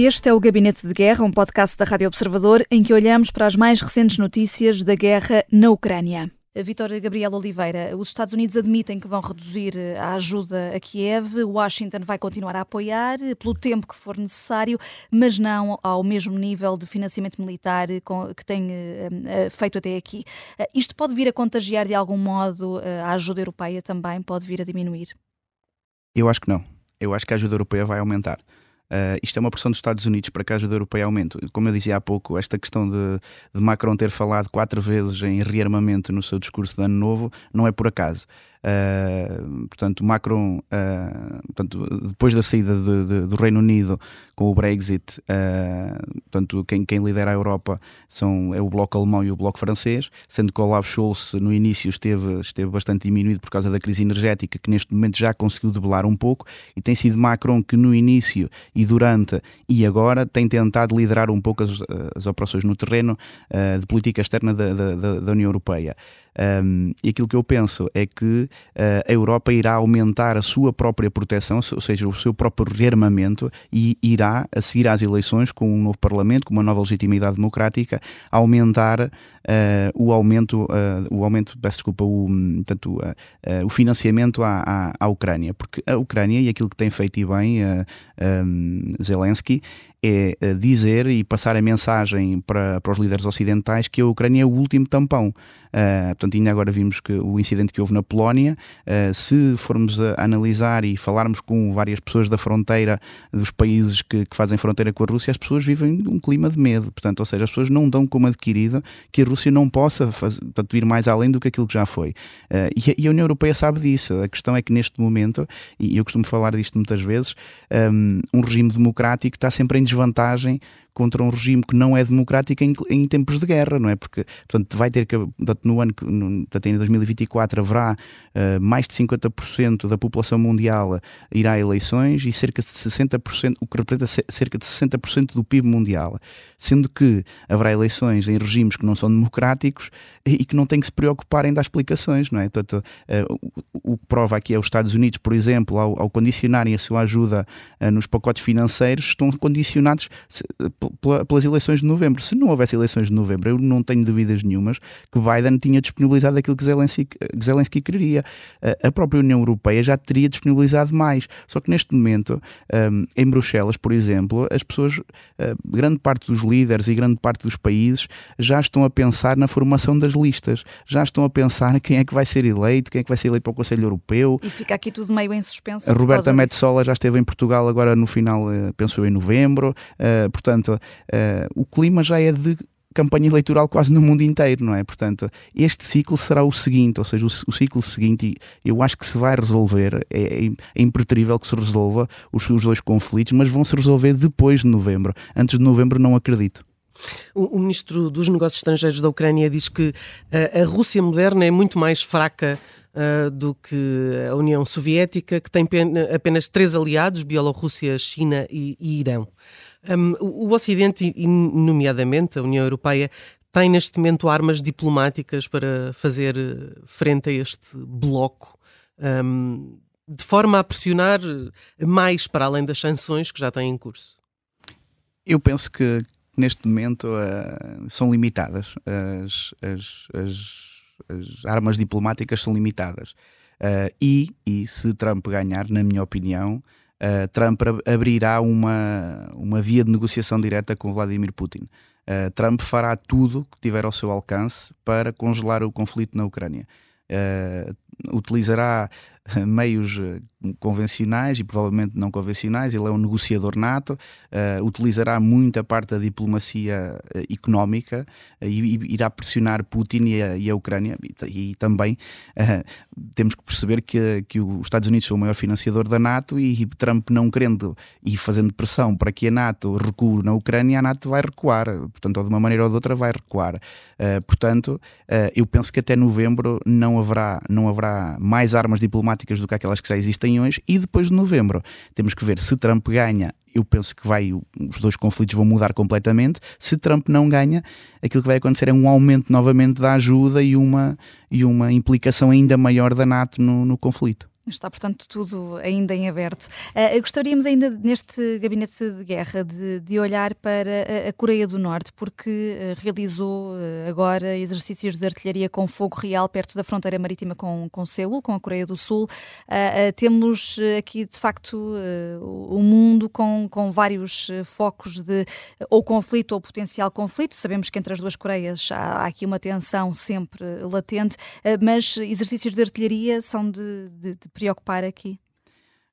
Este é o Gabinete de Guerra, um podcast da Rádio Observador em que olhamos para as mais recentes notícias da guerra na Ucrânia. Vitória Gabriel Oliveira, os Estados Unidos admitem que vão reduzir eh, a ajuda a Kiev, Washington vai continuar a apoiar eh, pelo tempo que for necessário, mas não ao mesmo nível de financiamento militar que tem eh, feito até aqui. Isto pode vir a contagiar de algum modo a ajuda europeia também? Pode vir a diminuir? Eu acho que não. Eu acho que a ajuda europeia vai aumentar. Uh, isto é uma pressão dos Estados Unidos para que a ajuda europeia aumente. Como eu dizia há pouco, esta questão de, de Macron ter falado quatro vezes em rearmamento no seu discurso de Ano Novo não é por acaso. Uh, portanto, Macron, uh, portanto, depois da saída de, de, do Reino Unido com o Brexit, uh, portanto, quem, quem, lidera a Europa são, é o Bloco Alemão e o Bloco Francês, sendo que Olaf Scholz no início esteve, esteve bastante diminuído por causa da crise energética, que neste momento já conseguiu debelar um pouco, e tem sido Macron que no início e durante e agora tem tentado liderar um pouco as, as operações no terreno de política externa da, da, da União Europeia. Um, e aquilo que eu penso é que uh, a Europa irá aumentar a sua própria proteção, ou seja, o seu próprio rearmamento, e irá, a seguir às eleições, com um novo Parlamento, com uma nova legitimidade democrática, aumentar uh, o aumento, uh, o aumento, peço desculpa, o, tanto, o financiamento à, à, à, Ucrânia, porque a Ucrânia, e aquilo que tem feito e bem um, Zelensky, é dizer e passar a mensagem para, para os líderes ocidentais que a Ucrânia é o último tampão. Uh, portanto, ainda agora vimos que o incidente que houve na Polónia, uh, se formos a analisar e falarmos com várias pessoas da fronteira dos países que, que, fazem fronteira com a Rússia, as pessoas vivem um clima de medo. Portanto, ou seja, as pessoas não dão como adquirido que a Rússia não possa fazer, portanto, ir mais além do que aquilo que já foi. Uh, e, e, a União Europeia sabe disso. A questão é que neste momento, e eu costumo falar disto muitas vezes, um, um regime democrático está sempre em desvantagem contra um regime que não é democrático em, em tempos de guerra, não é? Porque, portanto, vai ter que, portanto, no ano, no, portanto, em 2024 haverá uh, mais de 50% da população mundial irá a eleições e cerca de 60%, o que representa cerca de 60% do PIB mundial, sendo que haverá eleições em regimes que não são democráticos e que não têm que se preocupar em dar explicações, não é? Portanto, uh, o, que prova aqui é os Estados Unidos, por exemplo, ao, ao condicionarem a sua ajuda uh, nos pacotes financeiros, estão condicionados pelas eleições de novembro. Se não houvesse eleições de novembro, eu não tenho dúvidas nenhumas que Biden tinha disponibilizado aquilo que Zelensky, Zelensky queria. A própria União Europeia já teria disponibilizado mais. Só que neste momento, hum, em Bruxelas, por exemplo, as pessoas, hum, grande parte dos líderes e grande parte dos países já estão a pensar na formação das listas, já estão a pensar quem é que vai ser eleito, quem é que vai ser eleito para o Conselho Europeu. E fica aqui tudo meio em suspenso. A Roberta Metsola já esteve em Portugal agora no final, eh, penso eu, em novembro. Portanto, uh, o clima já é de campanha eleitoral quase no mundo inteiro, não é? Portanto, este ciclo será o seguinte, ou seja, o, o ciclo seguinte, e eu acho que se vai resolver, é, é, é impreterível que se resolva os, os dois conflitos, mas vão se resolver depois de novembro. Antes de novembro, não acredito. O, ministro dos Negócios Estrangeiros da Ucrânia diz que uh, a Rússia moderna é muito mais fraca Uh, do que a União Soviética, que tem apenas três aliados: Bielorrússia, China e, e Irão. Um, o Ocidente, e nomeadamente a União Europeia, tem neste momento armas diplomáticas para fazer eh, frente a este bloco, um, de forma a pressionar mais para além das sanções que já têm em curso? Eu penso que neste momento uh, são limitadas. As, as, as, as, armas diplomáticas são limitadas. Uh, e, e se Trump ganhar, na minha opinião, uh, Trump abrirá uma, uma via de negociação direta com Vladimir Putin. Uh, Trump fará tudo que tiver ao seu alcance para congelar o conflito na Ucrânia. Uh, utilizará meios eh, convencionais e provavelmente não convencionais, ele é um negociador nato, uh, utilizará muita parte da diplomacia uh, económica uh, e, e, irá pressionar Putin e a, e a Ucrânia. E, e também temos que perceber que, que os Estados Unidos são o maior financiador da NATO e Trump não querendo e fazendo pressão para que a NATO recue na Ucrânia, a NATO vai recuar. Portanto, ou de uma maneira ou de outra vai recuar. portanto, eu penso que até novembro não haverá, não haverá mais armas diplomáticas do que aquelas que já existem hoje, e depois de novembro temos que ver se Trump ganha. Eu penso que vai, os dois conflitos vão mudar completamente. Se Trump não ganha, aquilo que vai acontecer é um aumento novamente da ajuda e uma, e uma implicação ainda maior da NATO no, no conflito. Está, portanto, tudo ainda em aberto. Uh, gostaríamos ainda, neste gabinete de guerra, de, de olhar para a, a, Coreia do Norte, porque uh, realizou uh, agora exercícios de artilharia com fogo real perto da fronteira marítima com, com Seul, com a Coreia do Sul. temos aqui, de facto, o mundo com, com vários focos de ou conflito ou potencial conflito. Sabemos que entre as duas Coreias há, há aqui uma tensão sempre latente, mas exercícios de artilharia são de, de, de preocupar aqui?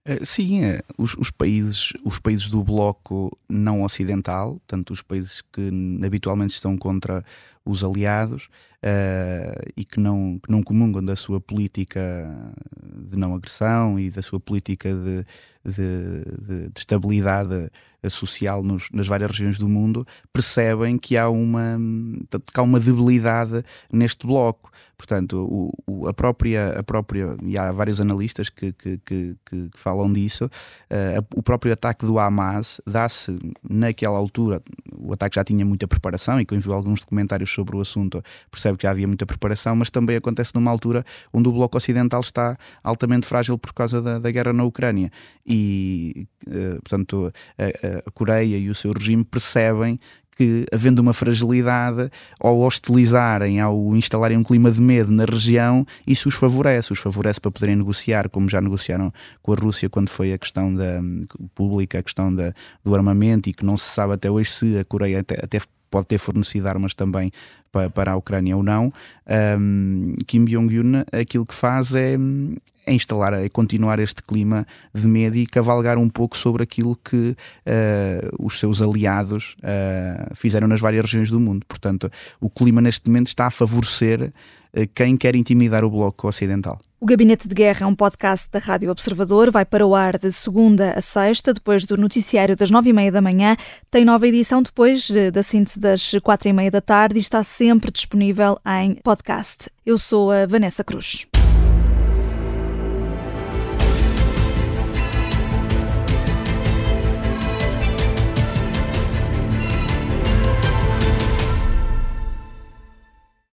Eh, sim, é. os, os, países, os países do bloco não ocidental, portanto, os países que habitualmente estão contra os aliados uh, e que não, que não comungam da sua política de não agressão e da sua política de, de, de, de estabilidade social nos, nas várias regiões do mundo, percebem que há uma, que há uma debilidade neste bloco. Portanto, o, o, a, própria, a própria, e há vários analistas que, que, que, que falam disso, uh, o próprio ataque do Hamas dá-se naquela altura, o ataque já tinha muita preparação, e quem viu alguns documentários sobre o assunto percebe que já havia muita preparação, mas também acontece numa altura onde o bloco ocidental está altamente frágil por causa da, da guerra na Ucrânia. E, uh, portanto, a, a Coreia e o seu regime percebem que, havendo uma fragilidade, ao hostilizarem, ao instalarem um clima de medo na região, isso os favorece, os favorece para poderem negociar, como já negociaram com a Rússia quando foi a questão da pública, a questão da, do armamento, e que não se sabe até hoje se a Coreia até, até pode ter fornecido armas também para, a Ucrânia ou não. Um, Kim Jong-un aquilo que faz é, é instalar, é continuar este clima de medo e cavalgar um pouco sobre aquilo que uh, os seus aliados uh, fizeram nas várias regiões do mundo. Portanto, o clima neste momento está a favorecer uh, quem quer intimidar o Bloco Ocidental. O Gabinete de Guerra é um podcast da Rádio Observador. Vai para o ar de segunda a sexta, depois do noticiário das nove e meia da manhã. Tem nova edição depois da síntese das quatro e meia da tarde e está sempre disponível em podcast. Eu sou a Vanessa Cruz.